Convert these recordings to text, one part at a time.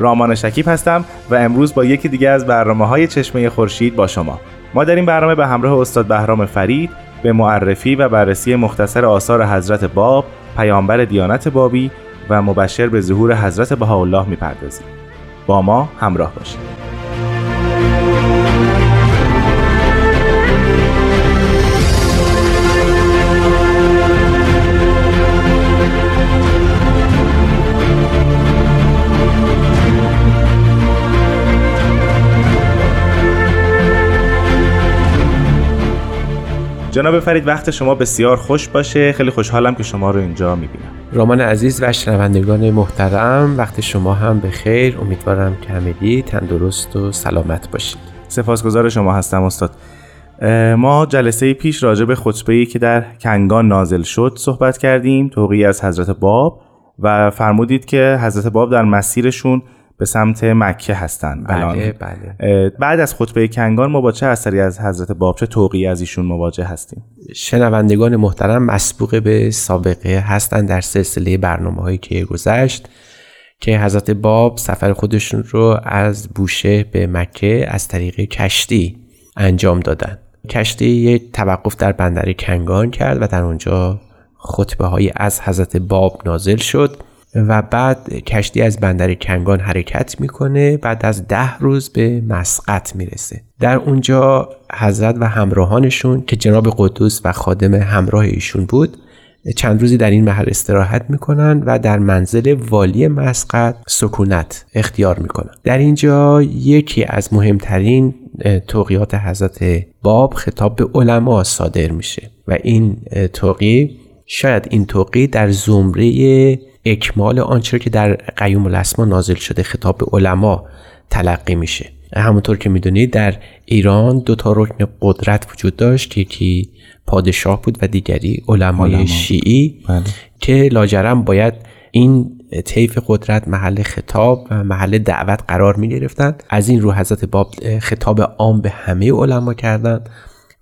رامان شکیب هستم و امروز با یکی دیگه از برنامه های چشمه خورشید با شما. ما در این برنامه به همراه استاد بهرام فرید به معرفی و بررسی مختصر آثار حضرت باب پیامبر دیانت بابی و مبشر به ظهور حضرت بهاءالله می‌پردازیم. با ما همراه باشید. جناب فرید وقت شما بسیار خوش باشه. خیلی خوشحالم که شما رو اینجا می‌بینم. رامان عزیز و شنوندگان محترم وقت شما هم به خیر امیدوارم که همگی تندرست و سلامت باشید. سپاسگزار شما هستم استاد. ما جلسه پیش راجع به خطبه ای که در کنگان نازل شد صحبت کردیم توقیی از حضرت باب. و فرمودید که حضرت باب در مسیرشون به سمت مکه هستند بله بله. بعد از خطبه کنگان ما با چه اثری از حضرت باب چه توقی از ایشون مواجه هستیم؟ شنوندگان محترم مسبوق به سابقه هستند در سلسله برنامه هایی که گذشت که حضرت باب سفر خودشون رو از بوشه به مکه از طریق کشتی انجام دادن. کشتی یک توقف در بندر کنگان کرد و در اونجا خطبه های از حضرت باب نازل شد. و بعد کشتی از بندر کنگان حرکت می‌کنه بعد از ده روز به مسقط می‌رسه. در اونجا حضرت و همراهانشون که جناب قدوس و خادم همراه ایشون بود چند روزی در این محل استراحت می‌کنن و در منزل والی مسقط سکونت اختیار می‌کنن. در اینجا یکی از مهمترین توقیات حضرت باب خطاب به علما صادر میشه. و این توقی شاید این توقی در زمره اکمال آنچه که در قیوم الاسما نازل شده خطاب به علما تلقی میشه همونطور که می‌دونید در ایران دو تا رکن قدرت وجود داشت یکی پادشاه بود و دیگری علمای علما. شیعی بله. که لاجرم باید این طیف قدرت محل خطاب و محل دعوت قرار می گرفتن از این رو حضرت باب خطاب عام به همه علما کردند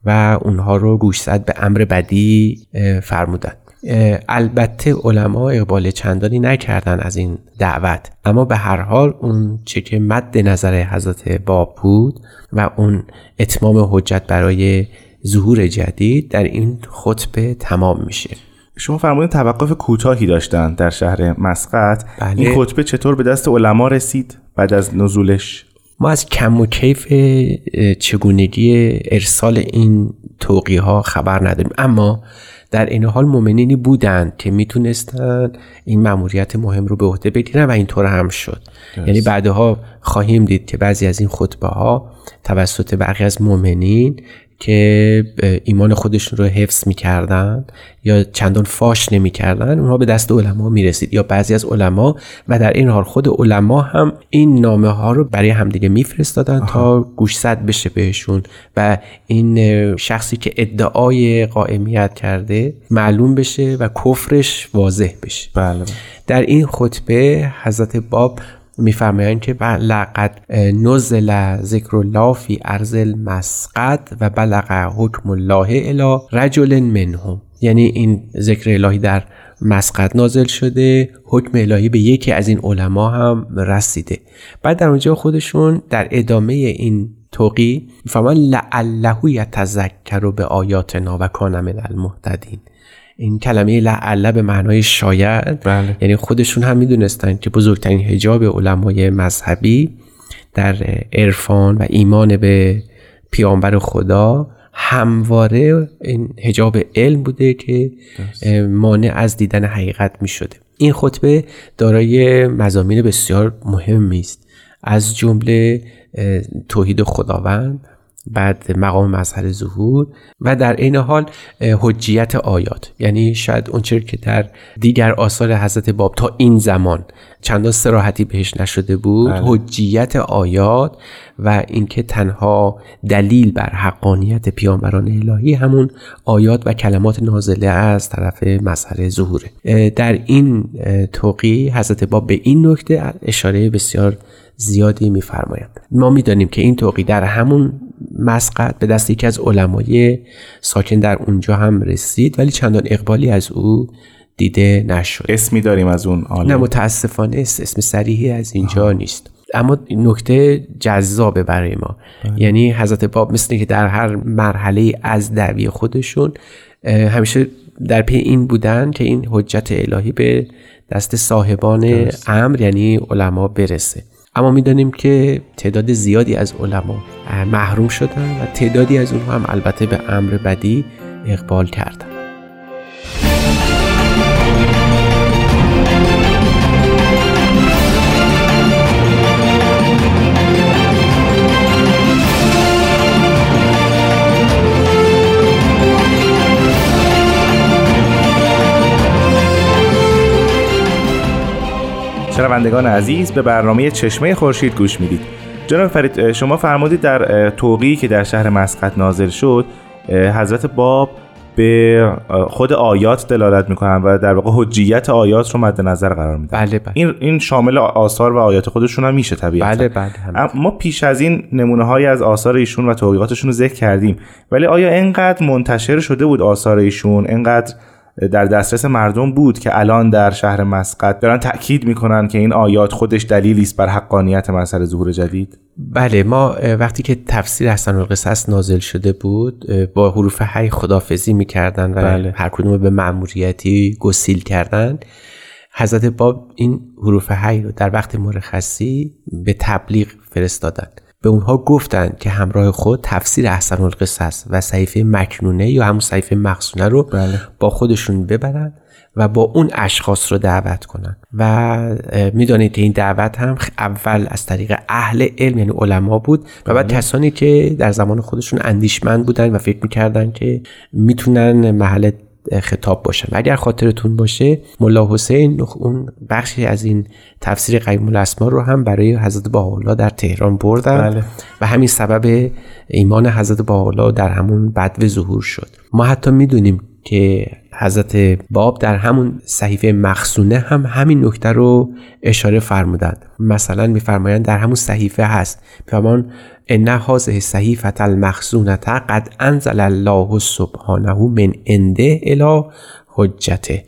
و اونها رو گوشزد به امر بدی فرمودند البته علما اقبال چندانی نکردن از این دعوت. اما به هر حال اون چه که مد نظر حضرت باب بود و اون اتمام حجت برای ظهور جدید در این خطبه تمام میشه. شما فرمودین توقف کوتاهی داشتن در شهر مسقط. بله. این خطبه چطور به دست علما رسید بعد از نزولش؟ ما از کم و کیف چگونگی ارسال این توقی ها خبر نداریم. اما در این حال مؤمنینی بودند که می‌تونستن این مأموریت مهم رو به عهده بگیرن و اینطور هم شد. یعنی بعدها خواهیم دید که بعضی از این خطبه ها توسط برخی از مؤمنین که ایمان خودشون رو حفظ می‌کردن یا چندان فاش نمی‌کردن اونها به دست علما می‌رسید. یا بعضی از علما و در این حال خود علما هم این نامه ها رو برای همدیگه میفرستادن تا گوشزد بشه بهشون. و این شخصی که ادعای قائمیت کرده معلوم بشه و کفرش واضح بشه. بله. در این خطبه حضرت باب میفرمایند که لقد نزل ذکر الله فی ارض المسقط و بلغ حکم الله الی رجل منهم. یعنی این ذکر الهی در مسقط نازل شده حکم الهی به یکی از این علما هم رسیده. بعد در اونجا خودشون در ادامه این توقی میفرمان لعله یتذکر به آیاتنا و کان من المهتدین. این کلمه لعله به معنای شاید. بله. یعنی خودشون هم می‌دونستن که بزرگترین هجاب علمای مذهبی در عرفان و ایمان به پیامبر خدا همواره این هجاب علم بوده که مانع از دیدن حقیقت می شده این خطبه دارای مزامین بسیار مهمی است. از جمله توحید خداوند بعد مقام مظهر ظهور و در عین حال حجیت آیات یعنی شاید اونچه که در دیگر آثار حضرت باب تا این زمان چندان سراحتی بهش نشده بود بله. حجیت آیات و اینکه تنها دلیل بر حقانیت پیامبران الهی همون آیات و کلمات نازله از طرف مظهر ظهوره در این توقی حضرت باب به این نکته اشاره بسیار زیادی میفرمایند. ما می‌دانیم که این توقی در همون مسقط به دست یکی از علمای ساکن در اونجا هم رسید ولی چندان اقبالی از او دیده نشد. اسمی داریم از اون عالم. نه متاسفانه اسم سریحی از اینجا نیست. اما نکته جذابه برای ما. بله. یعنی حضرت باب مثل که در هر مرحله از دعوی خودشون همیشه در پی این بودن که این حجت الهی به دست صاحبان امر یعنی علما برسه. اما می‌دانیم که تعداد زیادی از علما محروم شدن و تعدادی از اونها هم البته به امر بدی اقبال کردن. شنوندگان عزیز به برنامه چشمه خورشید گوش می‌دید. جناب فرید شما فرمودید در توقی که در شهر مسقط نازل شد حضرت باب به خود آیات دلالت می‌کنن و در واقع حجیت آیات رو مد نظر قرار میدن. بله بله. این این شامل آثار و آیات خودشون هم میشه طبیعتا. بله بله ما پیش از این نمونه های از آثار ایشون و توقیقاتشون رو ذکر کردیم. ولی آیا اینقدر منتشر شده بود آثار ایشون؟ اینقدر در دسترس مردم بود که الان در شهر مسقط دارن تاکید می‌کنن که این آیات خودش دلیلی است بر حقانیت مسئله ظهور جدید. بله ما وقتی که تفسیر حسن القصص نازل شده بود با حروف حی خدافزی می‌کردن و بله. هر کدوم به معموریتی گسیل کردن. حضرت باب این حروف حی رو در وقت مرخصی به تبلیغ فرستادن. به اونها گفتند که همراه خود تفسیر احسن القصص و صحیفه مکنونه یا همون صحیفه مخصونه رو بله. با خودشون ببرن و با اون اشخاص رو دعوت کنن و می‌دانید این دعوت هم اول از طریق اهل علم یعنی علما بود و بعد بله. کسانی که در زمان خودشون اندیشمند بودن و فکر می‌کردن که می‌تونن محل خطاب باشن و اگر خاطرتون باشه ملا حسین اون بخشی از این تفسیر قیم الاسما رو هم برای حضرت باحالا در تهران بردن. بله. و همین سبب ایمان حضرت باحالا در همون بدو ظهور شد. ما حتی می‌دونیم که حضرت باب در همون صحیفه مخصونه هم همین نکته رو اشاره فرمودند. مثلا میفرمایند در همون صحیفه هست. پیامان ان هذه صحیفه المخزونه قد انزل الله سبحانه من عنده الی حجته.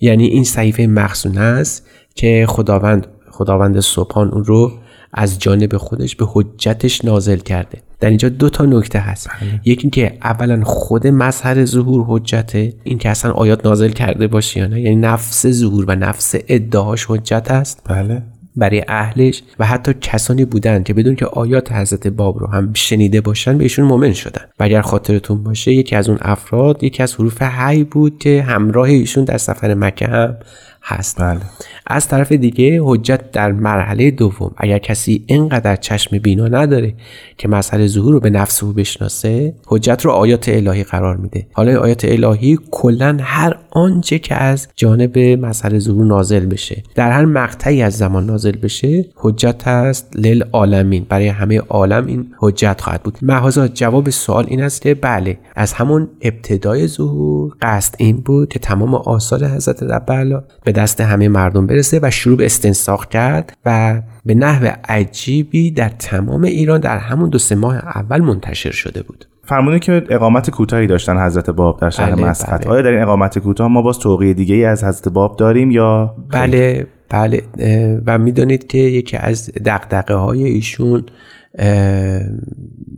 یعنی این صحیفه مخزونه است که خداوند خداوند سبحان اون رو از جانب خودش به حجتش نازل کرده. در اینجا دو تا نکته هست. بله. یکی که اولا خود مظهر ظهور حجته این که اصلا آیات نازل کرده باشه یا نه. یعنی نفس ظهور و نفس ادعاش حجت است. بله. برای اهلش و حتی کسانی بودند که بدون که آیات حضرت باب رو هم شنیده باشن بهشون مؤمن شدن. و اگر خاطرتون باشه یکی از اون افراد یکی از حروف حی بود که همراه ایشون در سفر مکه هم هست بله. از طرف دیگه حجت در مرحله دوم اگر کسی اینقدر چشم بینا نداره که مسئله ظهور رو به نفس او بشناسه حجت رو آیات الهی قرار میده حالا آیات الهی کلا هر آنچه که از جانب مسئله ظهور نازل بشه. در هر مقطعی از زمان نازل بشه حجت هست لیل عالمین برای همه عالم این حجت خواهد بود. محضا جواب سوال این است که بله از همون ابتدای ظهور قصد این بود که تمام آثار حضرت رب به دست همه مردم برسه و شروع به استنساخ کرد و به نحو عجیبی در تمام ایران در همون دو سه ماه اول منتشر شده بود. فرمودین که اقامت کوتاهی داشتن حضرت باب در شهر بله مسقط بله. آیا در این اقامت کوتاه ما باز توقیه دیگه ای از حضرت باب داریم یا؟ بله بله. و می‌دانید که یکی از دقدقه های ایشون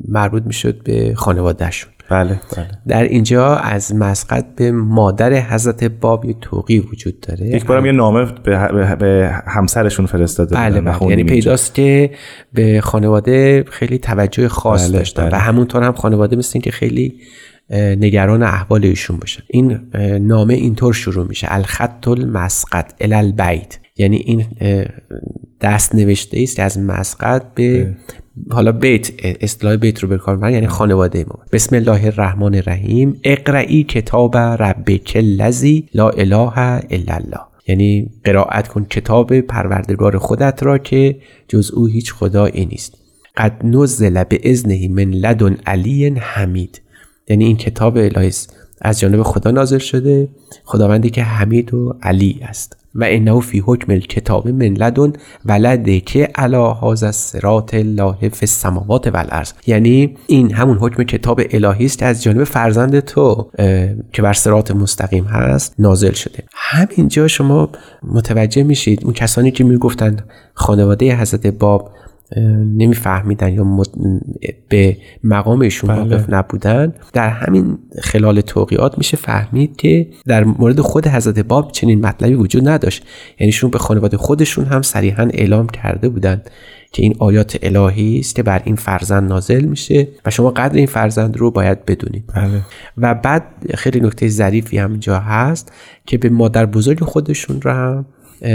مربوط می‌شد به خانوادهشون. بله بله. در اینجا از مسقط به مادر حضرت باب یه توقی وجود داره. یک بارم یه نامه به, به, به همسرش فرستاده بله بله. یعنی. پیداست که به خانواده خیلی توجه خاص بله، داشتن بله. و همونطور هم خانواده مثل که خیلی نگران احوال ایشون باشن. این نامه اینطور شروع میشه. الخط المسقط الالبیت یعنی این دست نوشته است از مسقط به حالا بیت اصطلاح بیت رو به کار یعنی خانواده ما. بسم الله الرحمن الرحیم. اقرئی کتاب ربک الذی لا اله الا الله. یعنی قرائت کن کتاب پروردگار خودت را که جز او هیچ خدایی نیست. قد نزل به ازنه من لدن علی حمید. یعنی این کتاب الهی از جانب خدا نازل شده خداوندی که حمید و علی است. و انه فی حکم الکتاب من لدن ولده که علا هذا الصراط الله فی السماوات والارض. یعنی این همون حکم کتاب الهی از جانب فرزند تو که بر صراط مستقیم هست نازل شده. همینجا شما متوجه میشید اون کسانی که می‌گفتن خانواده حضرت باب نمیفهمیدن یا مد... به مقامشون بله. واقف نبودن. در همین خلال توقیات میشه فهمید که در مورد خود حضرت باب چنین مطلبی وجود نداشت. یعنی شون به خانواده خودشون هم صریحا اعلام کرده بودن که این آیات الهی است که بر این فرزند نازل میشه و شما قدر این فرزند رو باید بدونید. بله. و بعد خیلی نکته ظریفی هم اینجا هست که به مادر بزرگ خودشون رو هم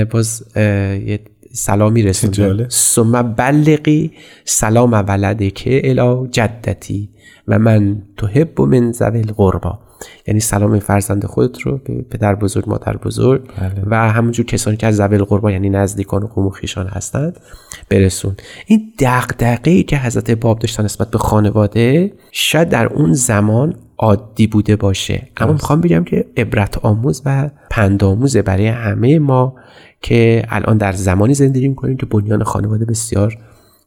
باز یه سلامی رسوندن جالب. ثم بلغی سلام ولده که الی جدتی و من تحب من ذوی القربا. یعنی سلام فرزند خودت رو به پدر بزرگ مادر بزرگ بله. و همونجور کسانی که از ذوی القربا یعنی نزدیکان و قوم و خویشان هستند برسون. این دغدغه‌ای که حضرت باب داشتن نسبت به خانواده شاید در اون زمان عادی بوده باشه. اما می‌خوام بگم که عبرت آموز و پند آموزه برای همه ما که الان در زمانی زندگی می‌کنیم که بنیان خانواده بسیار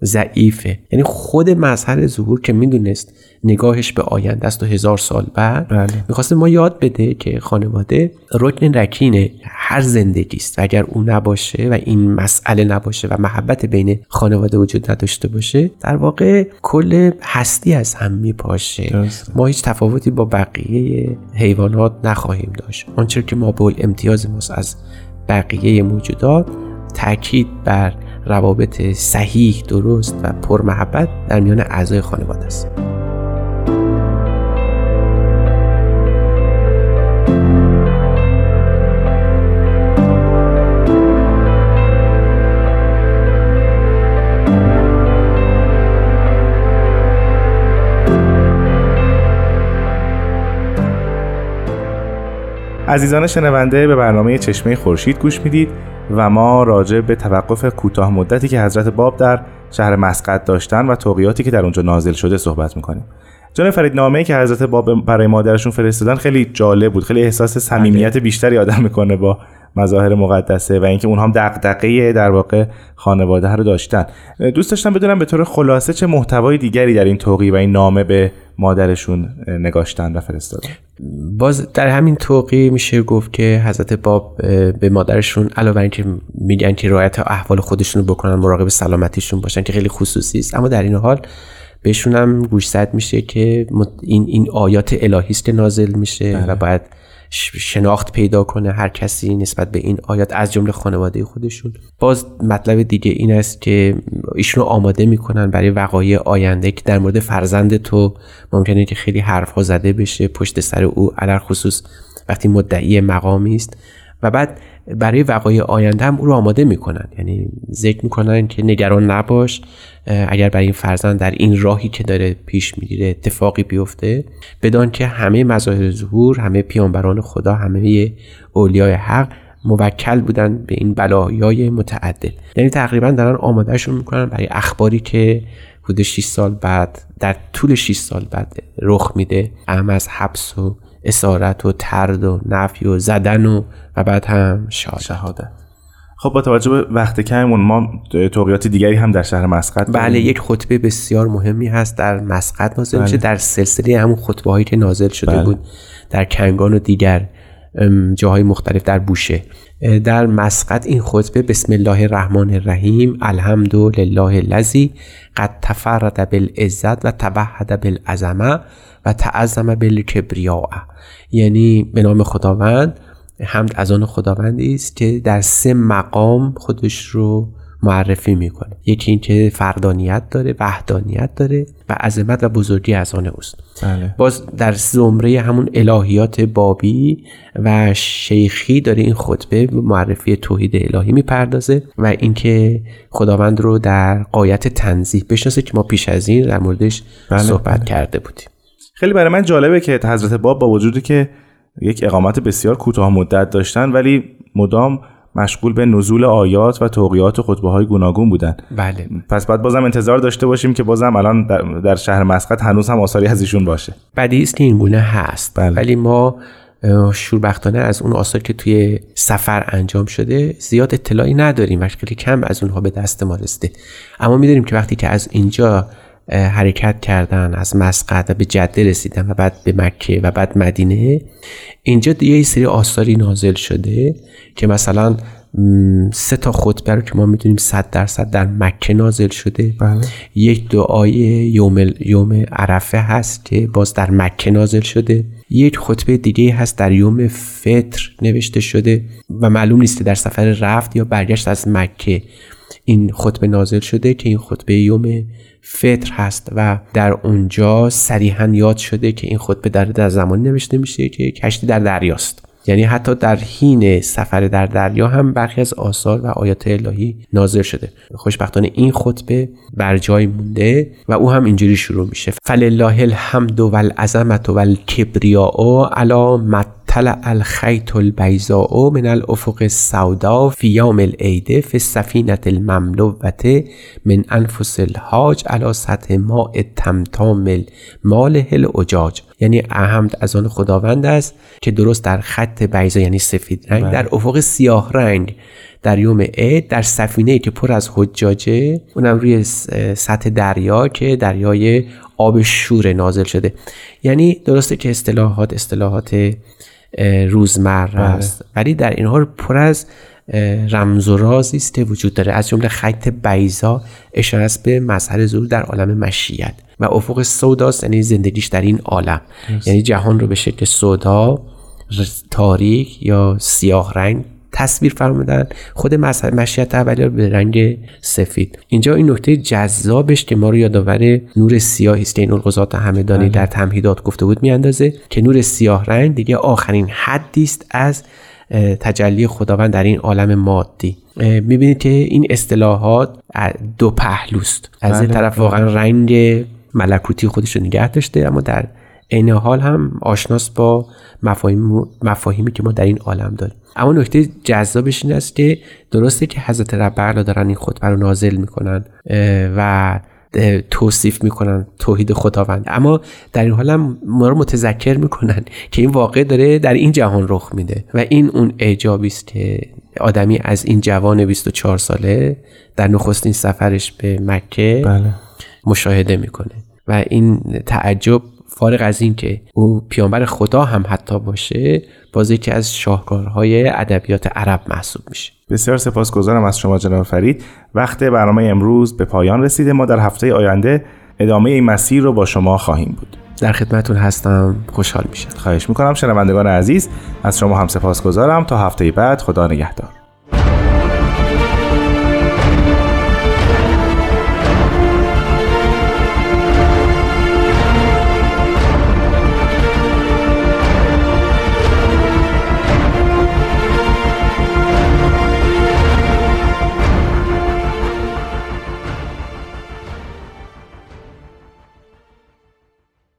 ضعیفه یعنی خود مظهر ظهور که می‌دونست نگاهش به آینده است و هزار سال بعد بله. می‌خواست ما یاد بده که خانواده رکن رکین هر زندگی است و اگر او نباشه و این مسئله نباشه و محبت بین خانواده وجود نداشته باشه در واقع کل هستی از هم میپاشه درسته. ما هیچ تفاوتی با بقیه حیوانات نخواهیم داشت آنچه که ما به امتیاز ماست از بقیه موجودات تاکید بر روابط صحیح درست و پرمحبت در میان اعضای خانواده است. عزیزان شنونده به برنامه چشمه خورشید گوش می‌دید و ما راجع به توقف کوتاه مدتی که حضرت باب در شهر مسقط داشتن و توقیاتی که در اونجا نازل شده صحبت می‌کنیم. جان فرید نامه‌ای که حضرت باب برای مادرشون فرستادن خیلی جالب بود خیلی احساس صمیمیت بیشتری آدم می‌کنه با مظاهر مقدسه و اینکه اونها هم دغدغه در واقع خانواده رو داشتن. دوست داشتم بدونم به طور خلاصه چه محتوای دیگری در این توقی و این نامه به مادرشون نگاشتن و فرستادن. باز در همین توقی میشه گفت که حضرت باب به مادرشون علاوه بر اینکه میگن که رعایت احوال خودشون رو بکنن مراقب سلامتیشون باشن که خیلی خصوصی است. اما در این حال بهشون هم گوشزد میشه که این این آیات الهی است که نازل میشه و باید شناخت پیدا کنه هر کسی نسبت به این آیات از جمله خانواده خودشون. باز مطلب دیگه این است که ایشون رو آماده می‌کنن برای وقایع آینده که در مورد فرزند تو ممکنه که خیلی حرفها زده بشه پشت سر او علر خصوص. وقتی مدعی مقامی است و بعد برای وقایع آینده هم او رو آماده می‌کنن. یعنی ذکر می‌کنن که نگران نباش اگر برای این فرزند در این راهی که داره پیش می‌گیره اتفاقی بیفته بدان که همه مظاهر ظهور همه پیامبران خدا همه اولیای حق موکل بودن به این بلایای متعدد یعنی تقریبا دارن آمادهشون می‌کنن برای اخباری که حدود 6 سال بعد در طول 6 سال بعد رخ میده. اهم از حبس و اسارت و ترد و نفی و زدن و و بعد هم شهادت شهادت خب با توجه به وقت کممون ما توقیات دیگری هم در شهر مسقط بله. یک خطبه بسیار مهمی هست در مسقط نازل بله. میشه در سلسله همون خطبه هایی که نازل شده بله. بود در کنگان و دیگر جاهای مختلف در بوشه در مسقط این خطبه بسم الله الرحمن الرحیم الحمد لله الذی قد تفرد بالعزت و تبهد بالعظمه و تعظم بالکبریاء یعنی به نام خداوند حمد از آن خداوندی است که در سه مقام خودش رو معرفی می‌کنه یکی اینکه فردانیت داره وحدانیت داره و عظمت و بزرگی از آن اوست بله. باز در زمره همون الهیات بابی و شیخی داره این خطبه معرفی توحید الهی می‌پردازه و اینکه خداوند رو در قایت تنظیح بشناسه که ما پیش از این در موردش بله. صحبت بله. کرده بودیم خیلی برای من جالبه که حضرت باب با وجودی که یک اقامت بسیار کوتاه مدت داشتن ولی مدام مشغول به نزول آیات و توقیات خطبه های گوناگون بودن. بله. پس باید بازم انتظار داشته باشیم که بازم الان در, شهر مسقط هنوز هم آثاری از ایشون باشه. بعدی است که این گونه هست. بله. ولی ما شوربختانه از اون آثار که توی سفر انجام شده زیاد اطلاعی نداریم. و خیلی کم از اونها به دست ما رسیده. اما می‌دونیم که وقتی که از اینجا حرکت کردن از مسقط و به جده رسیدن و بعد به مکه و بعد مدینه. اینجا یه سری آثاری نازل شده که مثلا سه تا خطبه رو که ما می‌دونیم صد درصد در مکه نازل شده. بله. یک دعای یوم, یوم عرفه هست که باز در مکه نازل شده. یک خطبه دیگه هست در یوم فطر نوشته شده و معلوم نیست در سفر رفت یا برگشت از مکه. این خطبه نازل شده که این خطبه یوم فطر هست و در اونجا صریحا یاد شده که این خطبه در در زمان نوشته میشه که کشتی در دریاست. یعنی حتی در حین سفر در دریا هم برخی از آثار و آیات الهی نازل شده. خوشبختانه این خطبه بر جای مونده و او هم اینجوری شروع میشه. فلله الحمد و العظمت و الکبریاء علی طلع الخیط البیزاء من الافق السوداء فی یوم العید فی السفینه المملوته من انفس الحاج علی سطح ماء تمتام ماله الاجاج یعنی احمد از آن خداوند است که درست در خط بیزا یعنی سفید رنگ بله. در افق سیاه رنگ در یوم عید در سفینه که پر از حجاجه اونم روی سطح دریا که دریای آب شور نازل شده یعنی درسته که اصطلاحات اصطلاحات روزمره بله. است. ولی در اینها پر از رمز و رازی است وجود داره. از جمله خط بیزا اشاره است به مظهر ظهور در عالم مشیت و افق سوداست یعنی زندگیش در این عالم. یعنی جهان رو به شکل سودا تاریک یا سیاه رنگ تصویر فرمودن خود مشیت اولی رو به رنگ سفید. اینجا این نکته جذابش که ما رو یادآور نور سیاهی است. که این القضات همدانی. در تمهیدات گفته بود میاندازه که نور سیاه رنگ دیگه آخرین حدی است از تجلی خداوند در این عالم مادی. می‌بینید که این اصطلاحات دو پهلوست. از این بله. طرف واقعا رنگ ملکوتی خودش رو نگه داشته اما در عین حال هم آشناس با مفاهیم مفاهیمی که ما در این عالم داریم. اما نکته جذابش این است که درسته که حضرت رب دارن این خطبه رو نازل می‌کنن و توصیف می‌کنن توحید خداوند. اما در این حال هم ما رو متذکر می‌کنن که این واقع داره در این جهان رخ میده. و این اون اعجابی است که آدمی از این جوان 24 ساله در نخستین سفرش به مکه بله. مشاهده می‌کنه. و این تعجب فارغ از این که او پیانبر خدا هم حتی باشه باز یکی از شاهکارهای ادبیات عرب محسوب میشه. بسیار سپاسگزارم از شما جناب فرید. وقت برنامه امروز به پایان رسیده. ما در هفته آینده ادامه این مسیر رو با شما خواهیم بود. در خدمتون هستم. خوشحال میشم. خواهش می‌کنم. شنوندگان عزیز از شما هم سپاسگزارم. تا هفته بعد خدا نگهدار.